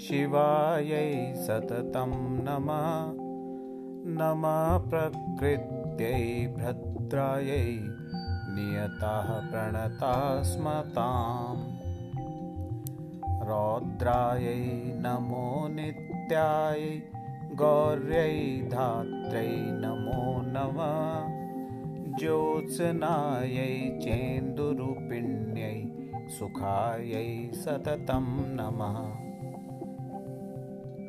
शिवायै सततं नमः। नमः प्रकृत्यै भद्रायै नियताः प्रणता स्मताम् रौद्रायै नमो नित्यायै गौर्यै धात्रै नमो नमः। ज्योत्सनायै चेन्दुरूपिण्यै सुखायै सततं नमः।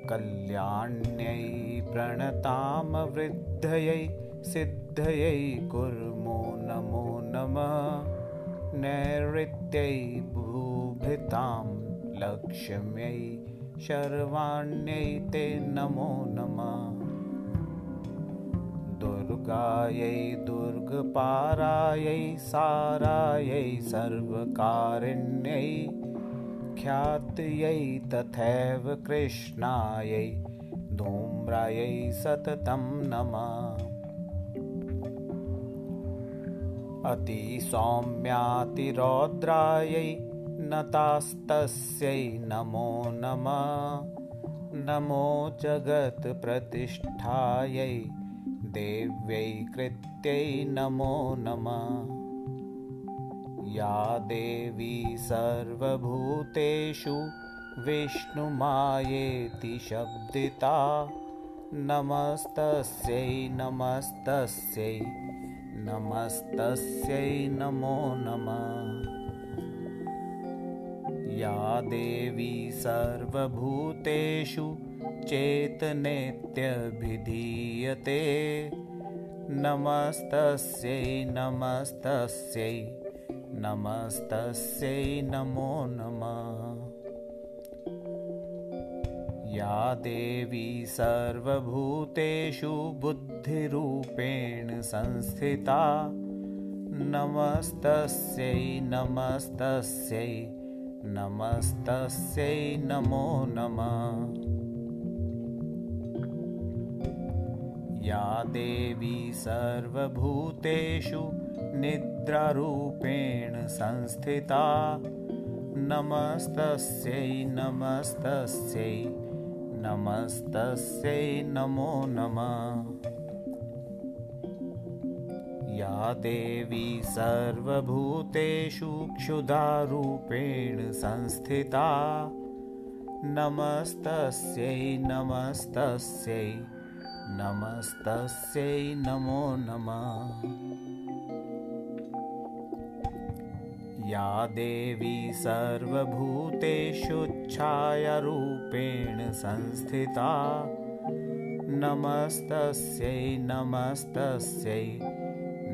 कल्याण्यै प्रणतामवृद्धयै सिद्धयै कुर्मो नमो नमः। नैऋत्यै भूभृतां लक्ष्म्यै शर्वाण्यै ते नमो नमः दुर्गायै दुर्गपारायै सारायै सर्वकारिण्यै ख्यात्यै तथैव कृष्णायै धूम्रायै सततं नमः। अतिसौम्यातिरौद्रायै नतास्तस्यै नमो नमः। नमो जगत्प्रतिष्ठायै देव्यै कृत्यै नमो नमः। या देवी सर्वभूतेषु विष्णुमायेति शब्दिता। नमस्तस्यै नमस्तस्यै नमस्तस्यै नमो नमः या देवी सर्वभूतेषु चेतनेत्यभिधीयते। नमस्तस्यै नमस्तस्यै नमस्तस्यै नमो नमः। या देवी सर्वभूतेषु बुद्धिरूपेण संस्थिता। नमस्तस्यै नमस्तस्यै नमस्तस्यै नमो नमः। या देवी सर्वभूतेषु निद्रारूपेण संस्थिता। नमस्तस्यै नमस्तस्यै नमस्तस्यै नमो नमः या देवी सर्वभूतेषु क्षुधारूपेण संस्थिता। नमस्तस्यै नमस्तस्यै नमस्तस्यै नमो नमः। या देवी सर्वभूतेषु छायारूपेण संस्थिता। नमस्तस्यै नमस्तस्यै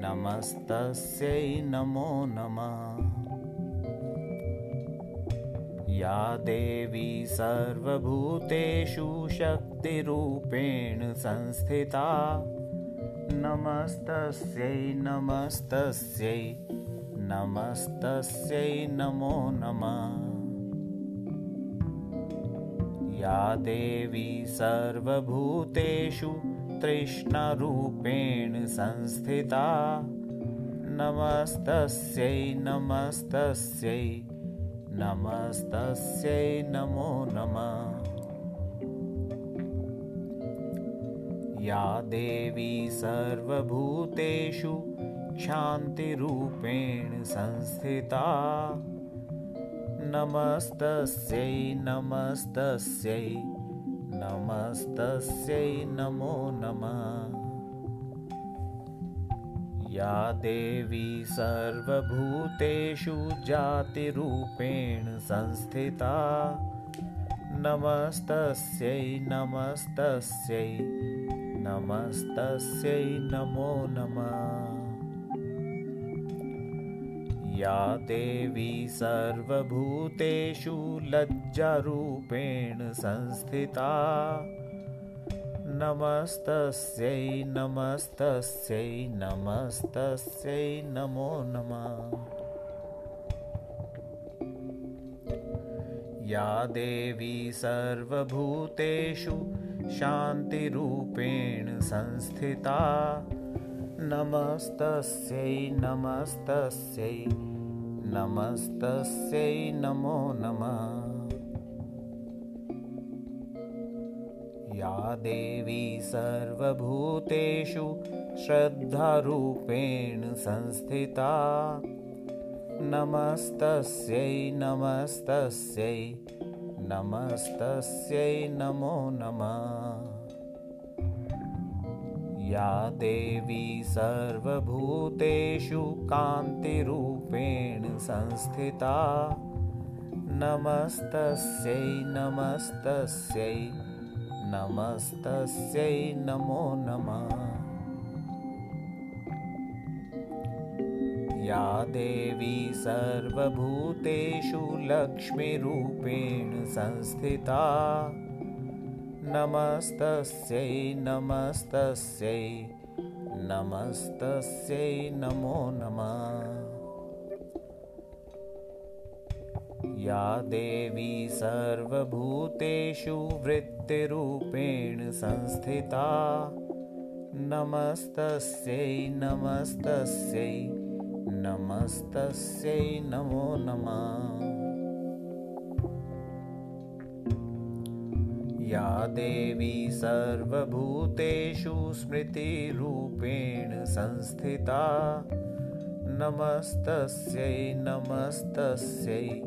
नमस्तस्यै नमो नमः। या देवी सर्वभूतेषु शक्तिरूपेण संस्थिता। नमस्तस्यै नमस्तस्यै नमस्तस्यै नमो नमः या देवी सर्वभूतेषु तृष्णरूपेण संस्थिता। नमस्तस्यै नमस्तस्यै नमस्तस्यै नमो नमः। या देवी सर्वभूतेषु शान्तिरूपेण संस्थिता नमस्तस्यै नमस्तस्यै नमस्तस्यै नमो नमः। या देवी सर्वभूतेषु जातिरूपेण संस्थिता। नमस्तस्यै नमस्तस्यै नमस्तस्यै नमो नमः या देवी सर्वभूतेषु लज्जारूपेण संस्थिता। नमस्तस्यै नमस्तस्यै नमस्तस्यै नमो नमः। या देवी सर्वभूतेषु शान्तिरूपेण संस्थिता। नमस्तस्यै नमस्तस्यै नमस्तस्यै नमो नमः। या देवी सर्वभूतेषु श्रद्धारूपेण संस्थिता। नमस्तस्यै नमस्तस्यै नमस्तस्यै नमो नमः या देवी सर्वभूतेषु कान्तिरूपेण संस्थिता। नमस्तस्यै नमस्तस्यै नमस्तस्यै नमो नमः। या देवी सर्वभूतेषु लक्ष्मीरूपेण संस्थिता नमस्तस्यै नमस्तस्यै नमस्तस्यै नमो नमः। या देवी सर्वभूतेषु वृत्तिरूपेण संस्थिता। नमस्तस्यै नमस्तस्यै नमस्तस्यै नमो नमः या देवी सर्वभूतेषु स्मृतिरूपेण संस्थिता। नमस्तस्यै नमस्तस्यै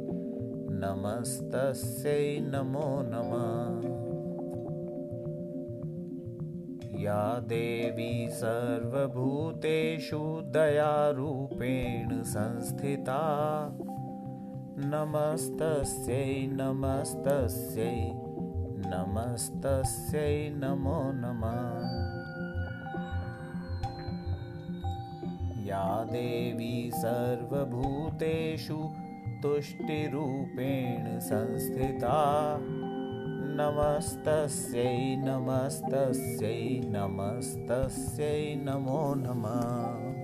नमस्तस्यै नमो नमः। या देवी सर्वभूतेषु दयारूपेण संस्थिता। नमस्तस्यै नमस्तस्यै नमस्तस्यै नमो नमः। या देवी सर्वभूतेषु तुष्टिरूपेण संस्थिता। नमस्तस्यै नमस्तस्यै नमस्तस्यै नमो नमः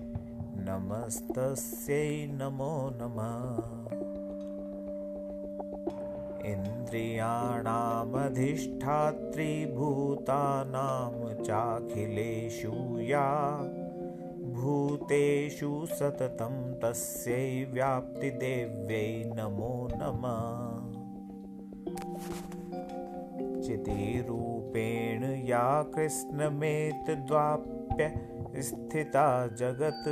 नमस्तस्यै नमो नमः। इन्द्रियाणामधिष्ठातृभूतानां चाखिलेषु या भूतेषु सततं तस्यै व्याप्तिदेव्यै नमो नमः। चितिरूपेण या कृष्णमेतद्वाप्य स्थिता जगत्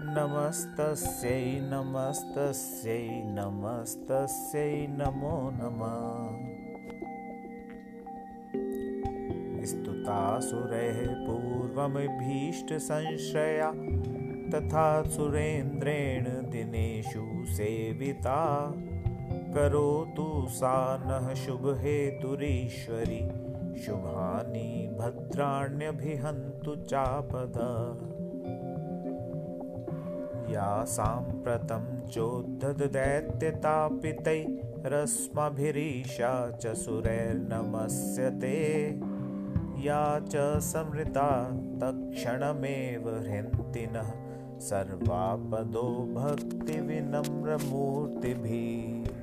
नमस्तस्यै नमस्तस्यै नमस्तस्यै नमो नमः। स्तुतासुरैः पूर्वमभीष्टसंश्रया तथा सुरेन्द्रेण दिनेषु सेविता। करोतु सा नः शुभहेतुरीश्वरि शुभानि भद्राण्यभिहन्तु चापद या साम्प्रतं चोद्धदैत्यतापितैरस्मभिरीशा च सुरैर्नमस्यते या च समृता तत्क्षणमेव हृन्ति सर्वापदो भक्तिविनम्रमूर्तिभिः